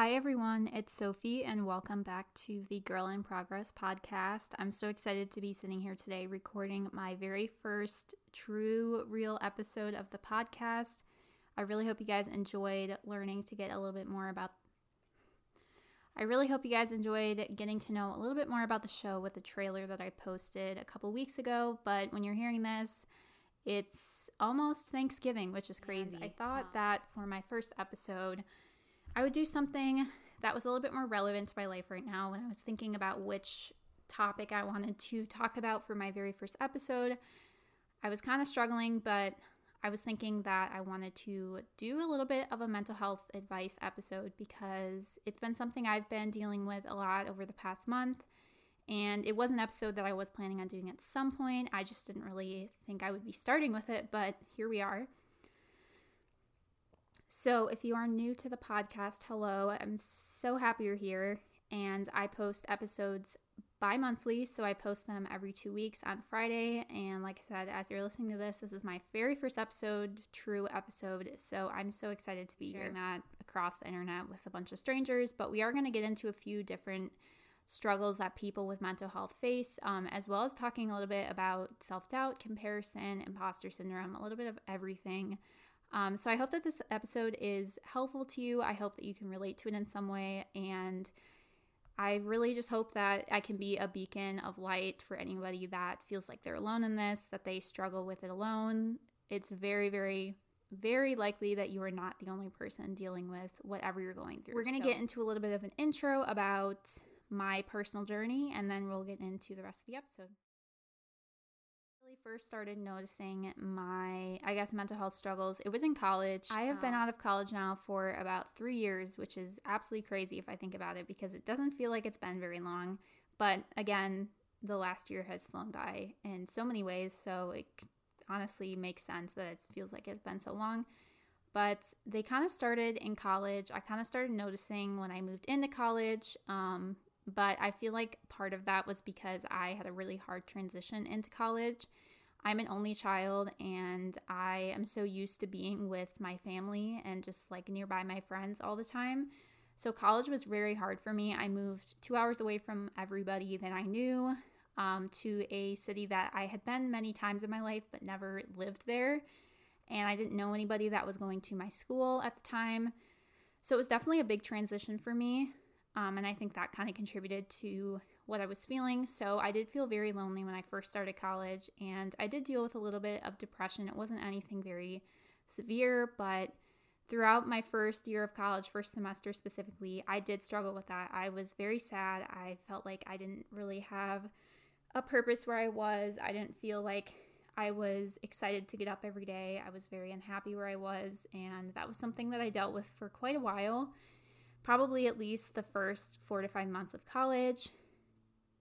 Hi, everyone. It's Sophie, and welcome back to the Girl in Progress podcast. I'm so excited to be sitting here today recording my very first true, real episode of the podcast. I really hope you guys enjoyed learning to get a little bit more about. I really hope you guys enjoyed getting to know a little bit more about the show with the trailer that I posted a couple weeks ago. But when you're hearing this, it's almost Thanksgiving, which is crazy. I thought that for my first episode, I would do something that was a little bit more relevant to my life right now when I was thinking about which topic I wanted to talk about for my very first episode. I was kind of struggling, but I was thinking that I wanted to do a little bit of a mental health advice episode because it's been something I've been dealing with a lot over the past month. And it was an episode that I was planning on doing at some point. I just didn't really think I would be starting with it, but here we are. So, if you are new to the podcast, hello. I'm so happy you're here. And I post episodes bi monthly. So, I post them every two weeks on Friday. And like I said, as you're listening to this, this is my very first episode, true episode. So, I'm so excited to be sharing that across the internet with a bunch of strangers. But we are going to get into a few different struggles that people with mental health face, um, as well as talking a little bit about self doubt, comparison, imposter syndrome, a little bit of everything. Um, so I hope that this episode is helpful to you. I hope that you can relate to it in some way. And I really just hope that I can be a beacon of light for anybody that feels like they're alone in this, that they struggle with it alone. It's very, very, very likely that you are not the only person dealing with whatever you're going through. We're going to so. get into a little bit of an intro about my personal journey, and then we'll get into the rest of the episode first started noticing my, I guess, mental health struggles, it was in college. I have been out of college now for about three years, which is absolutely crazy if I think about it because it doesn't feel like it's been very long. But again, the last year has flown by in so many ways, so it honestly makes sense that it feels like it's been so long. But they kind of started in college. I kind of started noticing when I moved into college. Um, but I feel like part of that was because I had a really hard transition into college. I'm an only child and I am so used to being with my family and just like nearby my friends all the time. So college was very hard for me. I moved two hours away from everybody that I knew um, to a city that I had been many times in my life but never lived there. And I didn't know anybody that was going to my school at the time. So it was definitely a big transition for me. Um, and I think that kind of contributed to what I was feeling. So I did feel very lonely when I first started college, and I did deal with a little bit of depression. It wasn't anything very severe, but throughout my first year of college, first semester specifically, I did struggle with that. I was very sad. I felt like I didn't really have a purpose where I was. I didn't feel like I was excited to get up every day. I was very unhappy where I was, and that was something that I dealt with for quite a while. Probably at least the first four to five months of college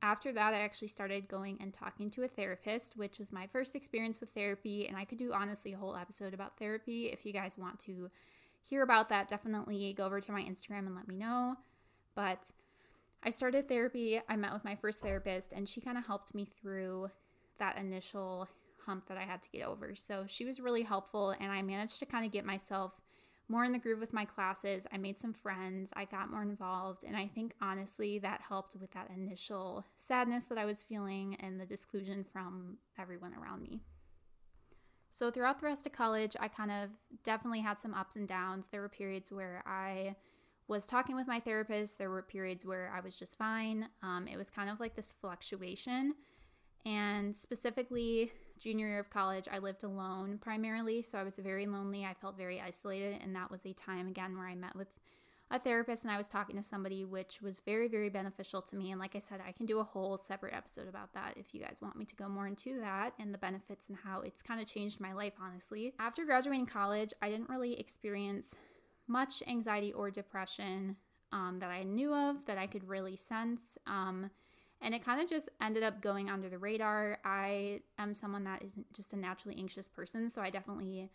after that, I actually started going and talking to a therapist, which was my first experience with therapy. And I could do honestly a whole episode about therapy. If you guys want to hear about that, definitely go over to my Instagram and let me know. But I started therapy. I met with my first therapist, and she kind of helped me through that initial hump that I had to get over. So she was really helpful, and I managed to kind of get myself more in the groove with my classes. I made some friends, I got more involved, and I think honestly that helped with that initial sadness that I was feeling and the disclusion from everyone around me. So, throughout the rest of college, I kind of definitely had some ups and downs. There were periods where I was talking with my therapist, there were periods where I was just fine. Um, it was kind of like this fluctuation. And specifically, junior year of college, I lived alone primarily. So I was very lonely. I felt very isolated. And that was a time, again, where I met with a therapist and I was talking to somebody, which was very, very beneficial to me. And like I said, I can do a whole separate episode about that if you guys want me to go more into that and the benefits and how it's kind of changed my life, honestly. After graduating college, I didn't really experience much anxiety or depression um, that I knew of that I could really sense. Um, and it kind of just ended up going under the radar. I am someone that is just a naturally anxious person, so I definitely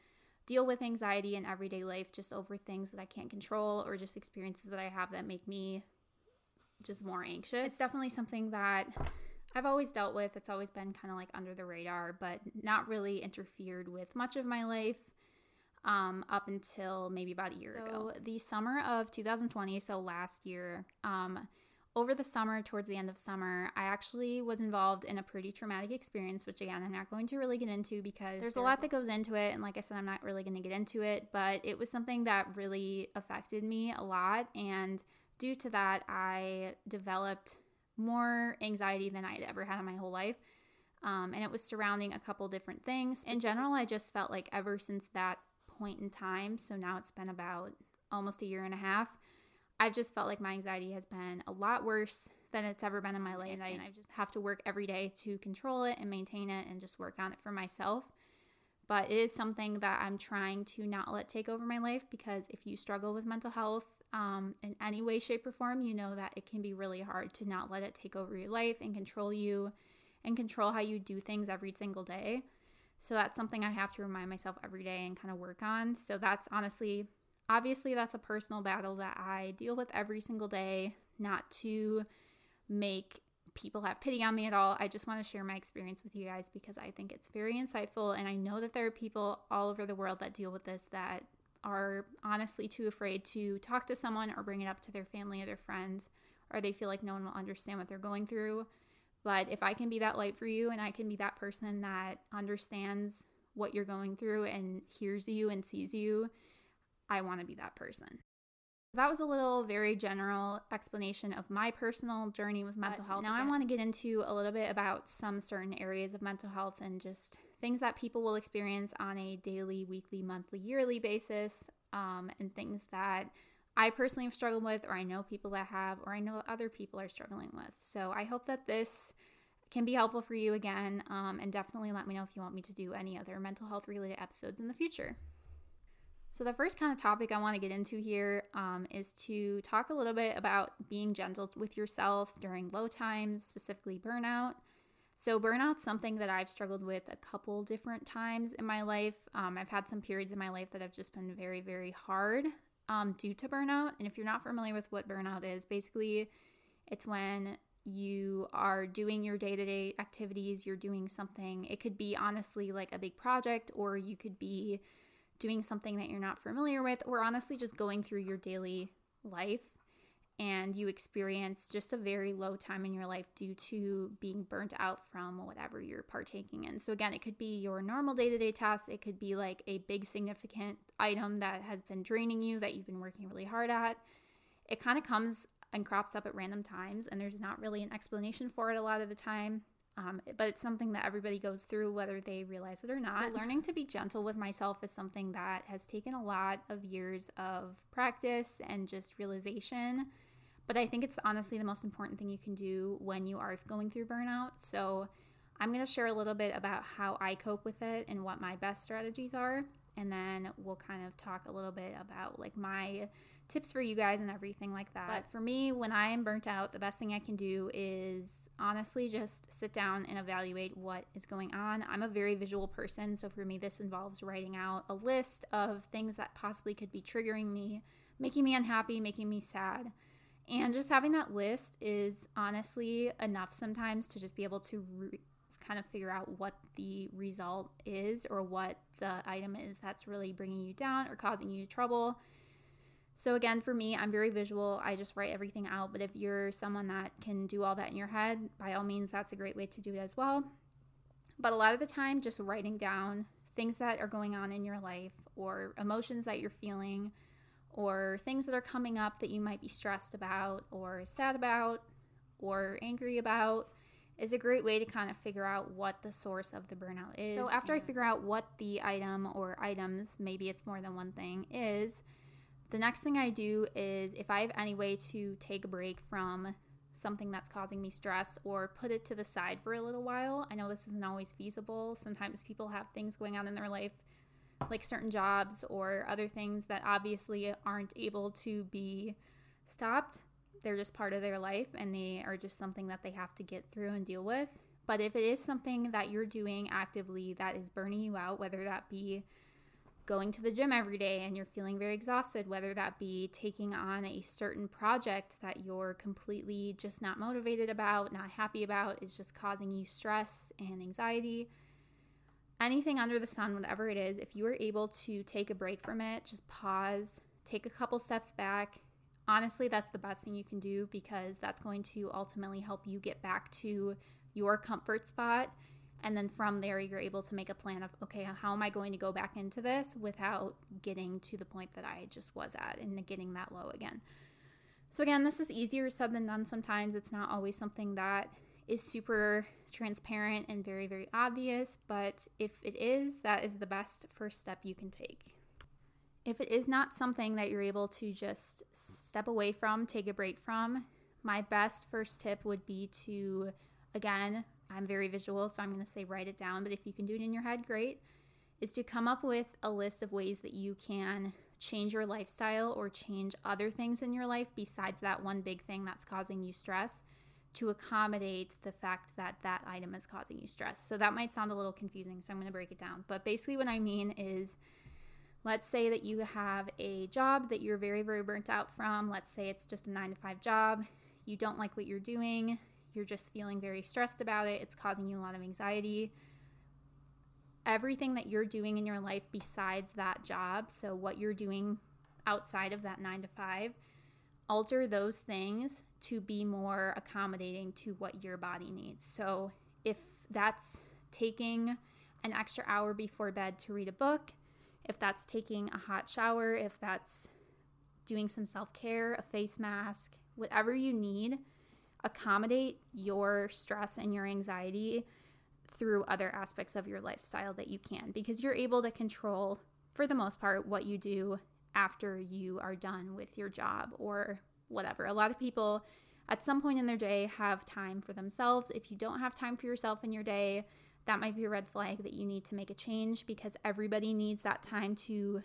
deal with anxiety in everyday life just over things that I can't control or just experiences that I have that make me just more anxious. It's definitely something that I've always dealt with. It's always been kind of like under the radar, but not really interfered with much of my life. um, up until maybe about a year so ago. The summer of 2020, so last year, um, over the summer, towards the end of summer, I actually was involved in a pretty traumatic experience, which again, I'm not going to really get into because there's a lot that goes into it. And like I said, I'm not really going to get into it, but it was something that really affected me a lot. And due to that, I developed more anxiety than I'd ever had in my whole life. Um, and it was surrounding a couple different things. In general, I just felt like ever since that point in time, so now it's been about almost a year and a half, I've just felt like my anxiety has been a lot worse than it's ever been in my life. And I, just have to work every day to control it and maintain it and just work on it for myself. But it is something that I'm trying to not let take over my life because if you struggle with mental health um, in any way, shape, or form, you know that it can be really hard to not let it take over your life and control you and control how you do things every single day. So that's something I have to remind myself every day and kind of work on. So that's honestly Obviously, that's a personal battle that I deal with every single day, not to make people have pity on me at all. I just want to share my experience with you guys because I think it's very insightful. And I know that there are people all over the world that deal with this that are honestly too afraid to talk to someone or bring it up to their family or their friends, or they feel like no one will understand what they're going through. But if I can be that light for you and I can be that person that understands what you're going through and hears you and sees you I want to be that person. That was a little very general explanation of my personal journey with mental but health. Now, I want to get into a little bit about some certain areas of mental health and just things that people will experience on a daily, weekly, monthly, yearly basis, um, and things that I personally have struggled with, or I know people that have, or I know other people are struggling with. So I hope that this can be helpful for you again, um, and definitely let me know if you want me to do any other mental health related episodes in the future. So, the first kind of topic I want to get into here um, is to talk a little bit about being gentle with yourself during low times, specifically burnout. So, burnout's something that I've struggled with a couple different times in my life. Um, I've had some periods in my life that have just been very, very hard um, due to burnout. And if you're not familiar with what burnout is, basically, it's when you are doing your day to day activities, you're doing something. It could be honestly like a big project, or you could be doing something that you're not familiar with, or honestly just going through your daily life and you experience just a very low time in your life due to being burnt out from whatever you're partaking in. So, again, it could be your normal day to day tasks, it could be like a big significant item that has been draining you that you've been working really hard at. It kind of comes and crops up at random times, and there's not really an explanation for it a lot of the time. Um, but it's something that everybody goes through, whether they realize it or not. So, learning to be gentle with myself is something that has taken a lot of years of practice and just realization. But I think it's honestly the most important thing you can do when you are going through burnout. So, I'm going to share a little bit about how I cope with it and what my best strategies are. And then we'll kind of talk a little bit about like my tips for you guys and everything like that. But for me, when I am burnt out, the best thing I can do is honestly just sit down and evaluate what is going on. I'm a very visual person, so for me, this involves writing out a list of things that possibly could be triggering me, making me unhappy, making me sad. And just having that list is honestly enough sometimes to just be able to re- kind of figure out what the result is or what the item is that's really bringing you down or causing you trouble. So, again, for me, I'm very visual. I just write everything out. But if you're someone that can do all that in your head, by all means, that's a great way to do it as well. But a lot of the time, just writing down things that are going on in your life or emotions that you're feeling or things that are coming up that you might be stressed about or sad about or angry about is a great way to kind of figure out what the source of the burnout is. So, after I figure out what the item or items, maybe it's more than one thing, is the next thing I do is if I have any way to take a break from something that's causing me stress or put it to the side for a little while. I know this isn't always feasible. Sometimes people have things going on in their life, like certain jobs or other things that obviously aren't able to be stopped. They're just part of their life and they are just something that they have to get through and deal with. But if it is something that you're doing actively that is burning you out, whether that be going to the gym every day and you're feeling very exhausted, whether that be taking on a certain project that you're completely just not motivated about, not happy about, is just causing you stress and anxiety. anything under the sun, whatever it is, if you are able to take a break from it, just pause, take a couple steps back. Honestly, that's the best thing you can do because that's going to ultimately help you get back to your comfort spot. And then from there, you're able to make a plan of, okay, how am I going to go back into this without getting to the point that I just was at and getting that low again. So, again, this is easier said than done sometimes. It's not always something that is super transparent and very, very obvious, but if it is, that is the best first step you can take. If it is not something that you're able to just step away from, take a break from, my best first tip would be to, again, I'm very visual, so I'm going to say write it down, but if you can do it in your head, great, is to come up with a list of ways that you can change your lifestyle or change other things in your life besides that one big thing that's causing you stress to accommodate the fact that that item is causing you stress. So that might sound a little confusing, so I'm going to break it down. But basically, what I mean is let's say that you have a job that you're very, very burnt out from. Let's say it's just a nine to five job. You don't like what you're doing. You're just feeling very stressed about it. It's causing you a lot of anxiety. Everything that you're doing in your life besides that job, so what you're doing outside of that nine to five, alter those things to be more accommodating to what your body needs. So if that's taking an extra hour before bed to read a book, if that's taking a hot shower, if that's doing some self care, a face mask, whatever you need, accommodate your stress and your anxiety through other aspects of your lifestyle that you can because you're able to control, for the most part, what you do after you are done with your job or whatever. A lot of people at some point in their day have time for themselves. If you don't have time for yourself in your day, that might be a red flag that you need to make a change because everybody needs that time to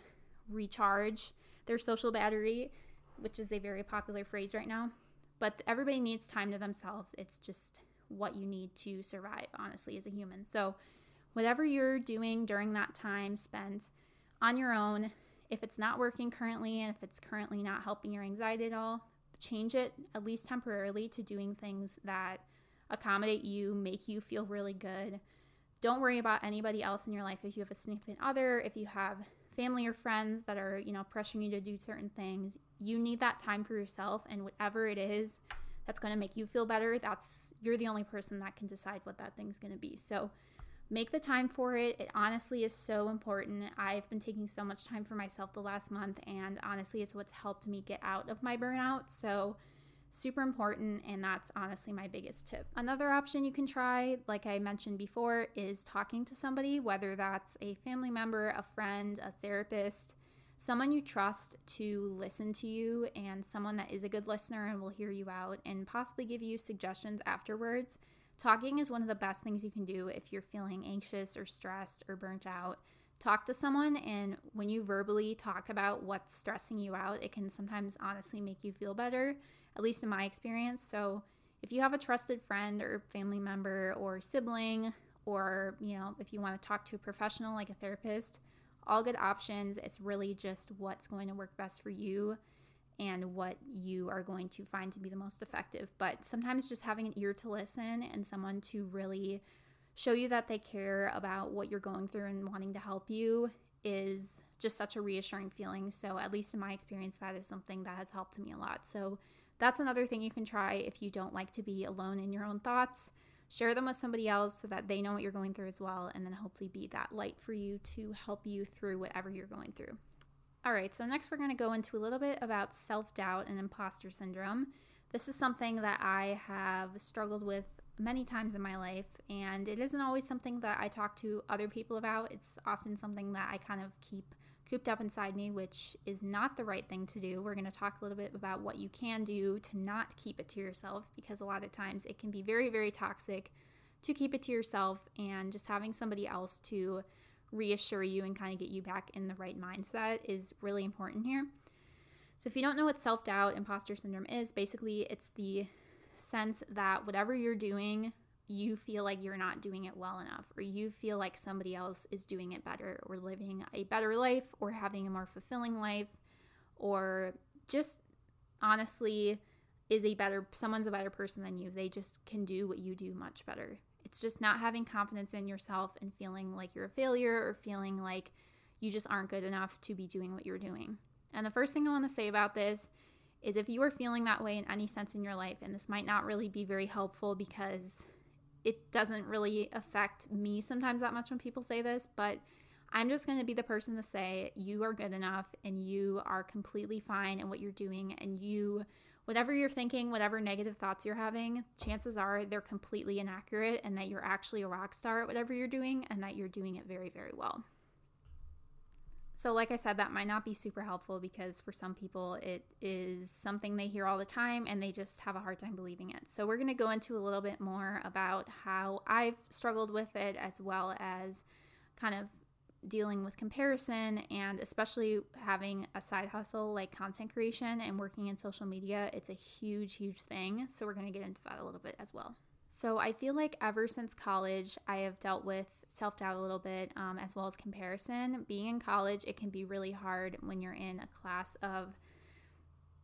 recharge their social battery, which is a very popular phrase right now. But everybody needs time to themselves. It's just what you need to survive, honestly, as a human. So, whatever you're doing during that time spent on your own, if it's not working currently and if it's currently not helping your anxiety at all, change it at least temporarily to doing things that accommodate you, make you feel really good. Don't worry about anybody else in your life. If you have a significant other, if you have family or friends that are, you know, pressuring you to do certain things, you need that time for yourself and whatever it is that's going to make you feel better, that's you're the only person that can decide what that thing's going to be. So, make the time for it. It honestly is so important. I've been taking so much time for myself the last month, and honestly, it's what's helped me get out of my burnout. So, super important, and that's honestly my biggest tip. Another option you can try, like I mentioned before, is talking to somebody, whether that's a family member, a friend, a therapist. Someone you trust to listen to you and someone that is a good listener and will hear you out and possibly give you suggestions afterwards Talking is one of the best things you can do if you're feeling anxious or stressed or burnt out. Talk to someone, and when you verbally talk about what's stressing you out, it can sometimes honestly make you feel better, at least in my experience. So, if you have a trusted friend or family member or sibling, or you know, if you want to talk to a professional like a therapist, all good options. It's really just what's going to work best for you and what you are going to find to be the most effective. But sometimes just having an ear to listen and someone to really show you that they care about what you're going through and wanting to help you is just such a reassuring feeling. So, at least in my experience, that is something that has helped me a lot. So, that's another thing you can try if you don't like to be alone in your own thoughts. Share them with somebody else so that they know what you're going through as well, and then hopefully be that light for you to help you through whatever you're going through. All right, so next we're going to go into a little bit about self doubt and imposter syndrome. This is something that I have struggled with many times in my life, and it isn't always something that I talk to other people about. It's often something that I kind of keep cooped up inside me, which is not the right thing to do. We're going to talk a little bit about what you can do to not keep it to yourself because a lot of times it can be very, very toxic to keep it to yourself, and just having somebody else to reassure you and kind of get you back in the right mindset is really important here. So, if you don't know what self doubt, imposter syndrome is, basically it's the sense that whatever you're doing, you feel like you're not doing it well enough, or you feel like somebody else is doing it better, or living a better life, or having a more fulfilling life, or just honestly is a better someone's a better person than you. They just can do what you do much better. It's just not having confidence in yourself and feeling like you're a failure or feeling like you just aren't good enough to be doing what you're doing. And the first thing I want to say about this is if you are feeling that way in any sense in your life, and this might not really be very helpful because it doesn't really affect me sometimes that much when people say this, but I'm just going to be the person to say you are good enough and you are completely fine in what you're doing and you whatever you're thinking, whatever negative thoughts you're having, chances are they're completely inaccurate and that you're actually a rock star at whatever you're doing and that you're doing it very, very well. So, like I said, that might not be super helpful because for some people it is something they hear all the time and they just have a hard time believing it. So, we're going to go into a little bit more about how I've struggled with it as well as kind of dealing with comparison and especially having a side hustle like content creation and working in social media, it's a huge, huge thing. So, we're going to get into that a little bit as well. So, I feel like ever since college, I have dealt with self doubt a little bit um, as well as comparison. Being in college, it can be really hard when you're in a class of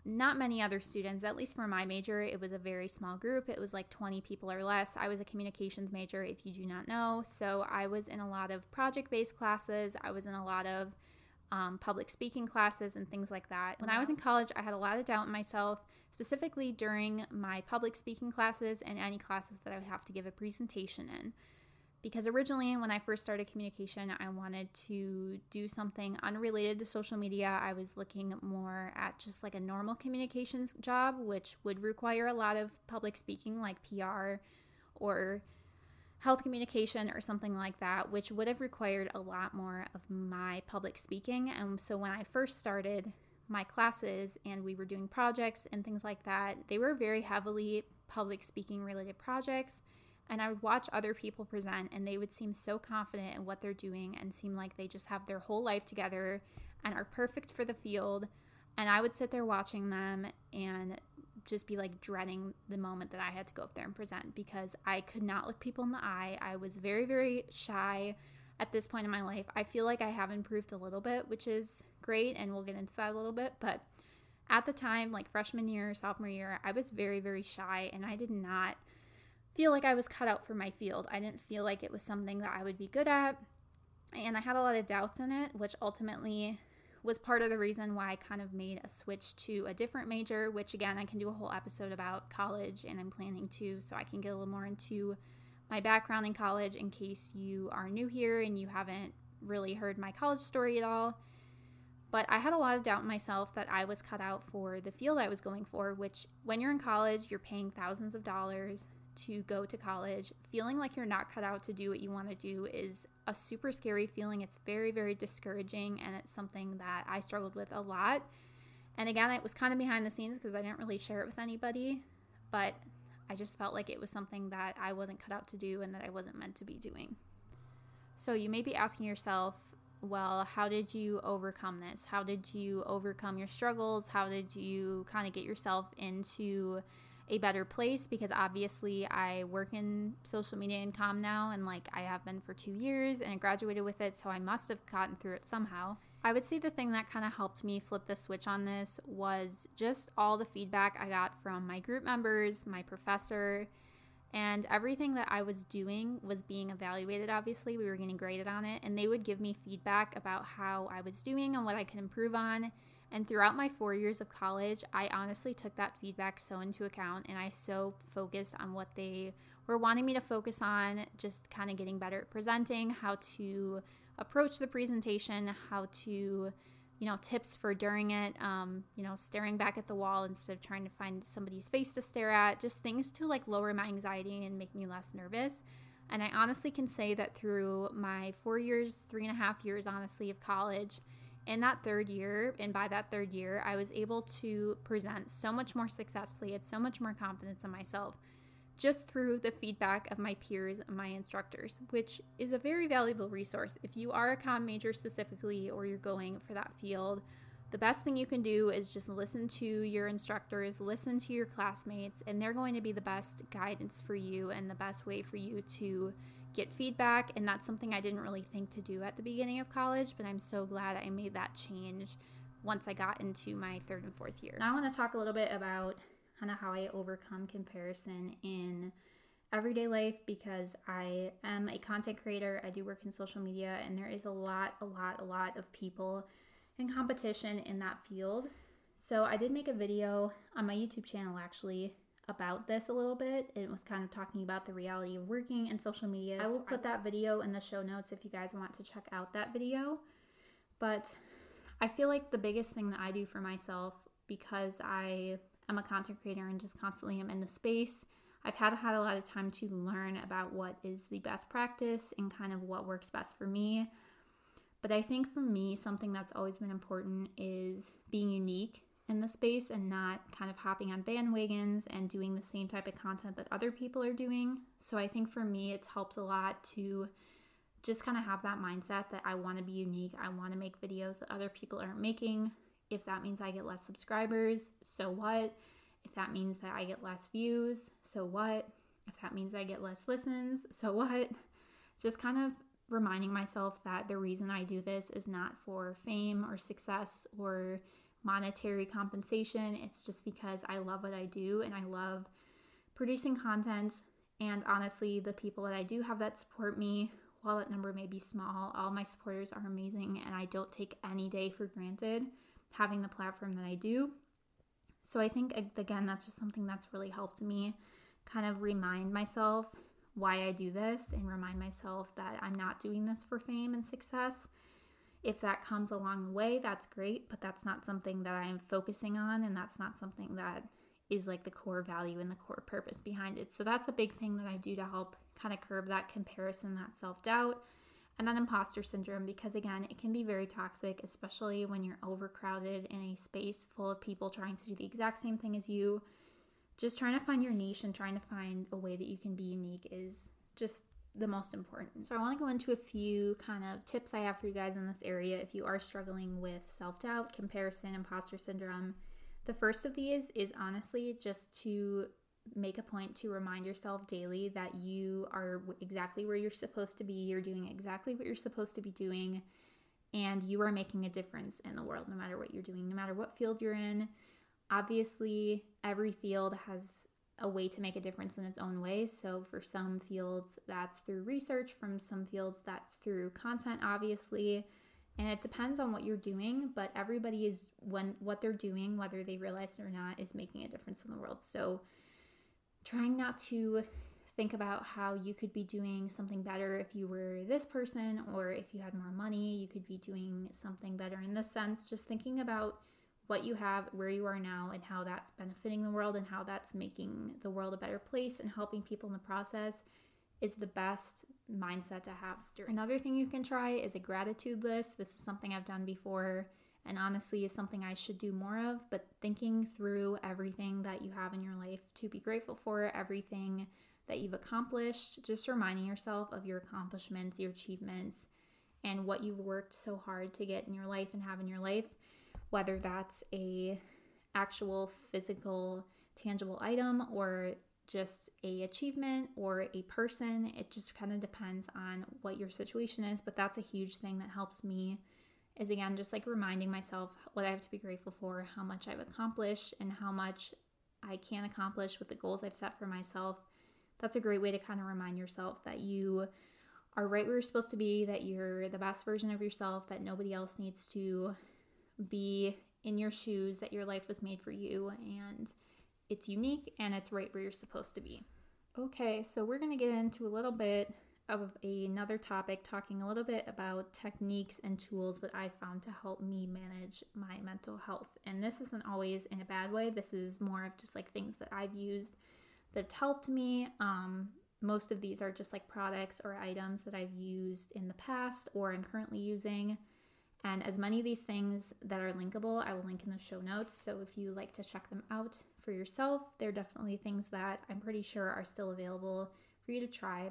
not many other students, at least for my major, it was a very small group. It was like 20 people or less. I was a communications major, if you do not know. So I was in a lot of project based classes. I was in a lot of um, public speaking classes and things like that. When I was in college, I had a lot of doubt in myself, specifically during my public speaking classes and any classes that I would have to give a presentation in because originally when I first started communication, I wanted to do something unrelated to social media. I was looking more at just like a normal communications job, which would require a lot of public speaking, like PR or health communication or something like that, which would have required a lot more of my public speaking. And so when I first started my classes and we were doing projects and things like that, they were very heavily public speaking related projects and I would watch other people present, and they would seem so confident in what they're doing and seem like they just have their whole life together and are perfect for the field. And I would sit there watching them and just be like dreading the moment that I had to go up there and present because I could not look people in the eye. I was very, very shy at this point in my life. I feel like I have improved a little bit, which is great, and we'll get into that a little bit. But at the time, like freshman year, sophomore year, I was very, very shy and I did not feel like I was cut out for my field. I didn't feel like it was something that I would be good at. And I had a lot of doubts in it, which ultimately was part of the reason why I kind of made a switch to a different major, which again, I can do a whole episode about college and I'm planning to, so I can get a little more into my background in college in case you are new here and you haven't really heard my college story at all. But I had a lot of doubt in myself that I was cut out for the field I was going for, which when you're in college, you're paying thousands of dollars to go to college, feeling like you're not cut out to do what you want to do is a super scary feeling. It's very, very discouraging, and it's something that I struggled with a lot. And again, it was kind of behind the scenes because I didn't really share it with anybody, but I just felt like it was something that I wasn't cut out to do and that I wasn't meant to be doing. So you may be asking yourself, well, how did you overcome this? How did you overcome your struggles? How did you kind of get yourself into a better place because obviously I work in social media and com now and like I have been for 2 years and I graduated with it so I must have gotten through it somehow. I would say the thing that kind of helped me flip the switch on this was just all the feedback I got from my group members, my professor, and everything that I was doing was being evaluated. Obviously, we were getting graded on it, and they would give me feedback about how I was doing and what I could improve on. And throughout my four years of college, I honestly took that feedback so into account and I so focused on what they were wanting me to focus on, just kind of getting better at presenting, how to approach the presentation, how to, you know, tips for during it, um, you know, staring back at the wall instead of trying to find somebody's face to stare at, just things to like lower my anxiety and make me less nervous. And I honestly can say that through my four years, three and a half years, honestly, of college, in that third year, and by that third year, I was able to present so much more successfully, had so much more confidence in myself just through the feedback of my peers and my instructors, which is a very valuable resource. If you are a com major specifically or you're going for that field, the best thing you can do is just listen to your instructors, listen to your classmates, and they're going to be the best guidance for you and the best way for you to get feedback. And that's something I didn't really think to do at the beginning of college, but I'm so glad I made that change once I got into my third and fourth year. Now I want to talk a little bit about kind of how I overcome comparison in everyday life because I am a content creator. I do work in social media, and there is a lot, a lot, a lot of people in competition in that field. So I did make a video on my YouTube channel actually about this a little bit. It was kind of talking about the reality of working in social media. I will put that video in the show notes if you guys want to check out that video. But I feel like the biggest thing that I do for myself because I am a content creator and just constantly am in the space I've had had a lot of time to learn about what is the best practice and kind of what works best for me. But I think for me, something that's always been important is being unique in the space and not kind of hopping on bandwagons and doing the same type of content that other people are doing. So I think for me, it's helped a lot to just kind of have that mindset that I want to be unique. I want to make videos that other people aren't making. If that means I get less subscribers, so what? If that means that I get less views, so what? If that means I get less listens, so what? Just kind of reminding myself that the reason I do this is not for fame or success or monetary compensation. It's just because I love what I do and I love producing content. And honestly, the people that I do have that support me, while that number may be small, all my supporters are amazing and I don't take any day for granted having the platform that I do. So I think, again, that's just something that's really helped me kind of remind myself why I do this and remind myself that I'm not doing this for fame and success. If that comes along the way, that's great, but that's not something that I'm focusing on, and that's not something that is like the core value and the core purpose behind it. So that's a big thing that I do to help kind of curb that comparison, that self doubt, and that imposter syndrome because again, it can be very toxic, especially when you're overcrowded in a space full of people trying to do the exact same thing as you just trying to find your niche and trying to find a way that you can be unique is just the most important. So, I want to go into a few kind of tips I have for you guys in this area if you are struggling with self doubt, comparison, imposter syndrome. The first of these is honestly just to make a point to remind yourself daily that you are exactly where you're supposed to be, you're doing exactly what you're supposed to be doing, and you are making a difference in the world no matter what you're doing, no matter what field you're in Obviously, every field has a way to make a difference in its own way. So, for some fields, that's through research, from some fields, that's through content, obviously. And it depends on what you're doing, but everybody is when what they're doing, whether they realize it or not, is making a difference in the world. So, trying not to think about how you could be doing something better if you were this person, or if you had more money, you could be doing something better in this sense. Just thinking about what you have, where you are now, and how that's benefiting the world and how that's making the world a better place and helping people in the process is the best mindset to have. Another thing you can try is a gratitude list. This is something I've done before and honestly is something I should do more of, but thinking through everything that you have in your life to be grateful for, everything that you've accomplished, just reminding yourself of your accomplishments, your achievements, and what you've worked so hard to get in your life and have in your life whether that's a actual physical tangible item or just a achievement or a person it just kind of depends on what your situation is but that's a huge thing that helps me is again just like reminding myself what i have to be grateful for how much i've accomplished and how much i can accomplish with the goals i've set for myself. That's a great way to kind of remind yourself that you are right where you're supposed to be that you're the best version of yourself that nobody else needs to be in your shoes that your life was made for you and it's unique and it's right where you're supposed to be. Okay, so we're going to get into a little bit of another topic, talking a little bit about techniques and tools that I found to help me manage my mental health. And this isn't always in a bad way, this is more of just like things that I've used that have helped me. Um, most of these are just like products or items that I've used in the past or I'm currently using. And as many of these things that are linkable, I will link in the show notes. So if you like to check them out for yourself, they're definitely things that I'm pretty sure are still available for you to try.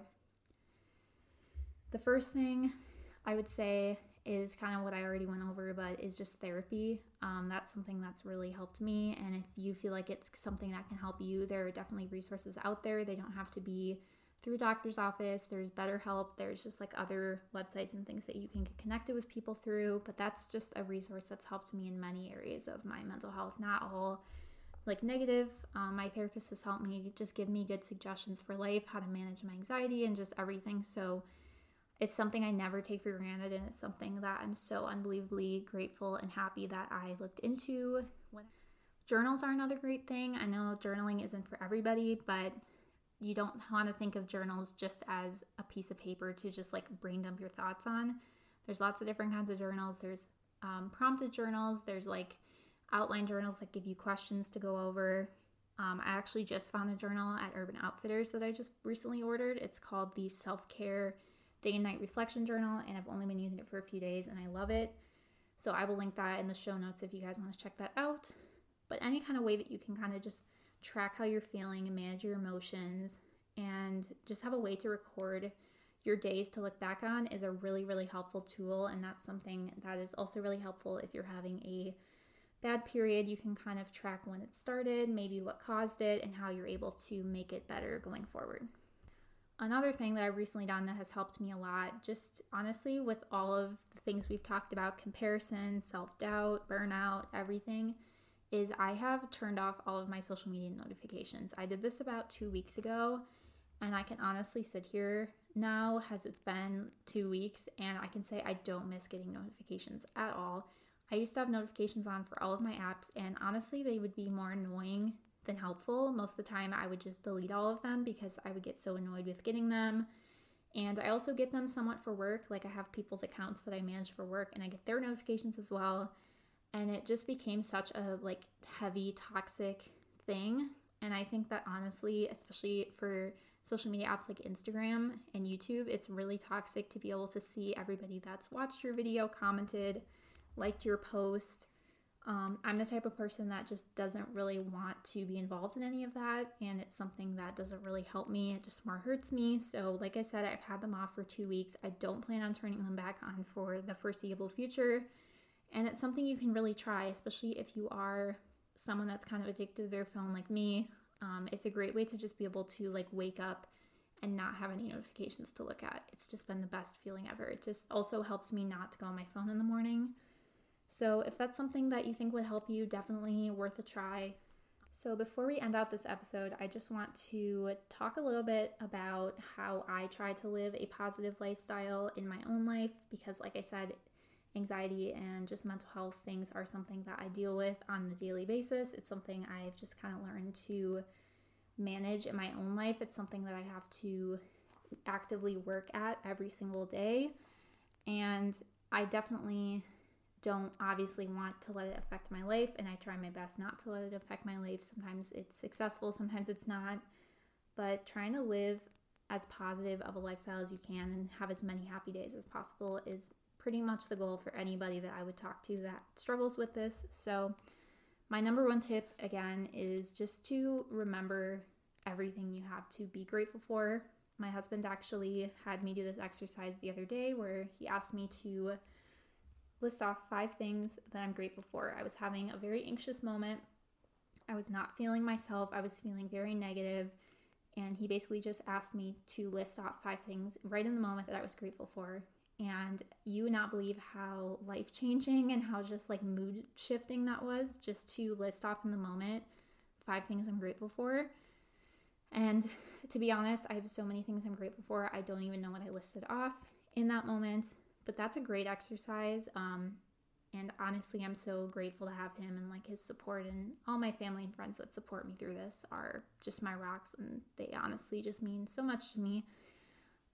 The first thing I would say is kind of what I already went over, but is just therapy. Um, that's something that's really helped me. And if you feel like it's something that can help you, there are definitely resources out there. They don't have to be through doctor's office. There's BetterHelp. There's just like other websites and things that you can get connected with people through. But that's just a resource that's helped me in many areas of my mental health. Not all like negative. Um, my therapist has helped me just give me good suggestions for life, how to manage my anxiety, and just everything. So it's something I never take for granted, and it's something that I'm so unbelievably grateful and happy that I looked into. When journals are another great thing. I know journaling isn't for everybody, but you don't want to think of journals just as a piece of paper to just like brain dump your thoughts on. There's lots of different kinds of journals. There's um, prompted journals. There's like outline journals that give you questions to go over. Um, I actually just found a journal at Urban Outfitters that I just recently ordered. It's called the Self Care Day and Night Reflection Journal, and I've only been using it for a few days and I love it. So I will link that in the show notes if you guys want to check that out. But any kind of way that you can kind of just track how you're feeling and manage your emotions and just have a way to record your days to look back on is a really, really helpful tool. And that's something that is also really helpful if you're having a bad period. You can kind of track when it started, maybe what caused it, and how you're able to make it better going forward. Another thing that I've recently done that has helped me a lot, just honestly, with all of the things we've talked about comparison, self doubt, burnout, everything is I have turned off all of my social media notifications. I did this about two weeks ago, and I can honestly sit here now, as it's been two weeks, and I can say I don't miss getting notifications at all. I used to have notifications on for all of my apps, and honestly, they would be more annoying than helpful. Most of the time, I would just delete all of them because I would get so annoyed with getting them. And I also get them somewhat for work. Like, I have people's accounts that I manage for work, and I get their notifications as well. And it just became such a like heavy, toxic thing. And I think that honestly, especially for social media apps like Instagram and YouTube, it's really toxic to be able to see everybody that's watched your video, commented, liked your post. Um, I'm the type of person that just doesn't really want to be involved in any of that, and it's something that doesn't really help me. It just more hurts me. So, like I said, I've had them off for two weeks. I don't plan on turning them back on for the foreseeable future, and it's something you can really try, especially if you are someone that's kind of addicted to their phone like me. Um, it's a great way to just be able to like wake up and not have any notifications to look at. It's just been the best feeling ever. It just also helps me not to go on my phone in the morning. So, if that's something that you think would help you, definitely worth a try. So, before we end out this episode, I just want to talk a little bit about how I try to live a positive lifestyle in my own life because, like I said, anxiety and just mental health things are something that I deal with on the daily basis. It's something I've just kind of learned to manage in my own life. It's something that I have to actively work at every single day. And I definitely don't obviously want to let it affect my life, and I try my best not to let it affect my life. Sometimes it's successful, sometimes it's not. But trying to live as positive of a lifestyle as you can and have as many happy days as possible is pretty much the goal for anybody that I would talk to that struggles with this. So, my number one tip again is just to remember everything you have to be grateful for. My husband actually had me do this exercise the other day where he asked me to list off five things that I'm grateful for. I was having a very anxious moment. I was not feeling myself. I was feeling very negative, And he basically just asked me to list off five things right in the moment that I was grateful for. And you would not believe how life changing and how just like mood shifting that was just to list off in the moment five things I'm grateful for. And to be honest, I have so many things I'm grateful for. I don't even know what I listed off in that moment, but that's a great exercise. Um, and honestly, I'm so grateful to have him and like his support and all my family and friends that support me through this are just my rocks and they honestly just mean so much to me.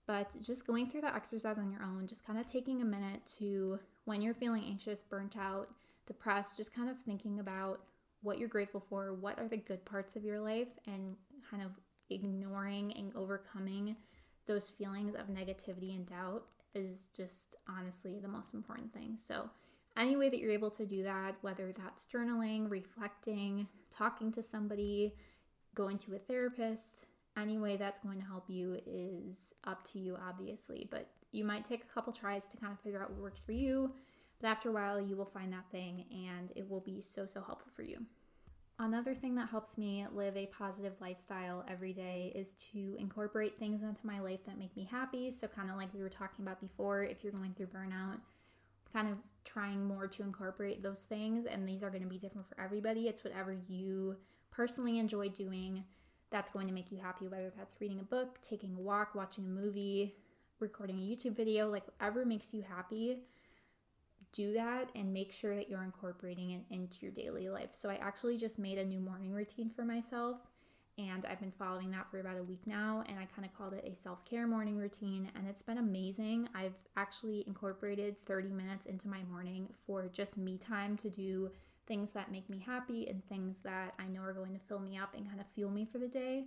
But just going through that exercise on your own, just kind of taking a minute to, when you're feeling anxious, burnt out, depressed, just kind of thinking about what you're grateful for, what are the good parts of your life, and kind of ignoring and overcoming those feelings of negativity and doubt is just honestly the most important thing. So, any way that you're able to do that, whether that's journaling, reflecting, talking to somebody, going to a therapist, any way that's going to help you is up to you, obviously. But you might take a couple tries to kind of figure out what works for you. But after a while, you will find that thing and it will be so, so helpful for you. Another thing that helps me live a positive lifestyle every day is to incorporate things into my life that make me happy. So, kind of like we were talking about before, if you're going through burnout, kind of trying more to incorporate those things. And these are going to be different for everybody. It's whatever you personally enjoy doing that's going to make you happy, whether that's reading a book, taking a walk, watching a movie, recording a YouTube video, like whatever makes you happy, do that and make sure that you're incorporating it into your daily life. So I actually just made a new morning routine for myself and I've been following that for about a week now and I kind of called it a self-care morning routine and it's been amazing. I've actually incorporated 30 minutes into my morning for just me time to do things that make me happy and things that I know are going to fill me up and kind of fuel me for the day.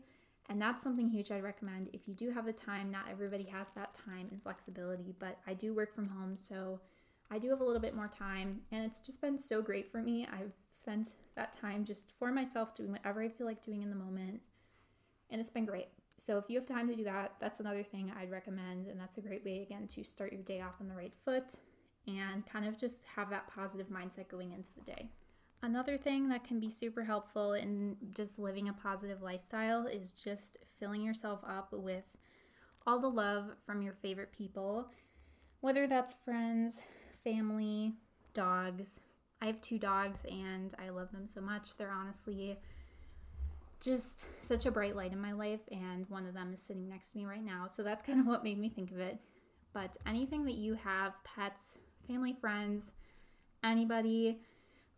And that's something huge I'd recommend if you do have the time. Not everybody has that time and flexibility, but I do work from home, so I do have a little bit more time, and it's just been so great for me. I've spent that time just for myself, doing whatever I feel like doing in the moment, and it's been great. So if you have time to do that, that's another thing I'd recommend, and that's a great way again to start your day off on the right foot and kind of just have that positive mindset going into the day. Another thing that can be super helpful in just living a positive lifestyle is just filling yourself up with all the love from your favorite people, whether that's friends, family, dogs. I have two dogs and I love them so much. They're honestly just such a bright light in my life, and one of them is sitting next to me right now. So that's kind of what made me think of it. But anything that you have, pets, family, friends, anybody,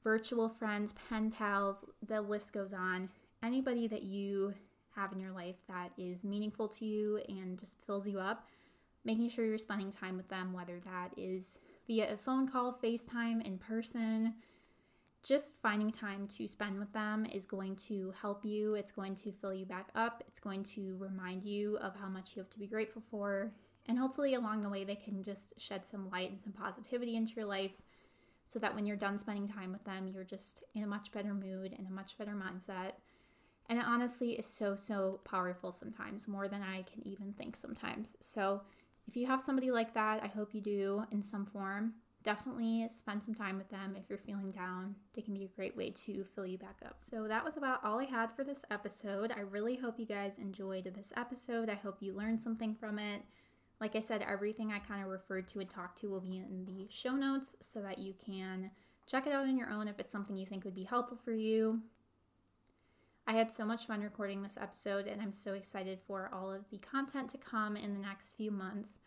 virtual friends, pen pals, the list goes on. Anybody that you have in your life that is meaningful to you and just fills you up, making sure you're spending time with them, whether that is via a phone call, FaceTime, in person. Just finding time to spend with them is going to help you. It's going to fill you back up. It's going to remind you of how much you have to be grateful for. And hopefully, along the way, they can just shed some light and some positivity into your life so that when you're done spending time with them, you're just in a much better mood and a much better mindset. And it honestly is so, so powerful sometimes, more than I can even think sometimes. So, if you have somebody like that, I hope you do in some form. Definitely spend some time with them if you're feeling down. They can be a great way to fill you back up. So, that was about all I had for this episode. I really hope you guys enjoyed this episode. I hope you learned something from it. Like I said, everything I kind of referred to and talked to will be in the show notes so that you can check it out on your own if it's something you think would be helpful for you. I had so much fun recording this episode, and I'm so excited for all of the content to come in the next few months.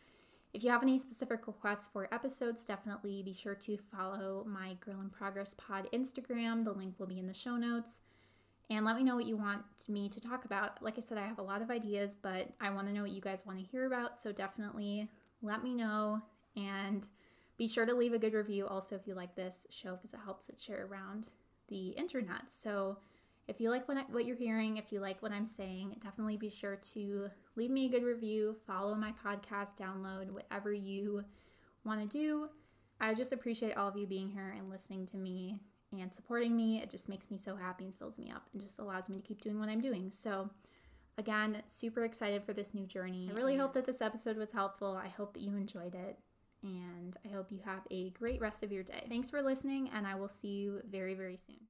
If you have any specific requests for episodes, definitely be sure to follow my Girl in Progress Pod Instagram. The link will be in the show notes. And let me know what you want me to talk about. Like I said, I have a lot of ideas, but I want to know what you guys want to hear about. So definitely let me know. And be sure to leave a good review also if you like this show because it helps it share around the internet. So if you like what, I, what you're hearing, if you like what I'm saying, definitely be sure to leave me a good review, follow my podcast, download whatever you want to do. I just appreciate all of you being here and listening to me and supporting me. It just makes me so happy and fills me up and just allows me to keep doing what I'm doing. So, again, super excited for this new journey. I really hope that this episode was helpful. I hope that you enjoyed it. And I hope you have a great rest of your day. Thanks for listening, and I will see you very, very soon.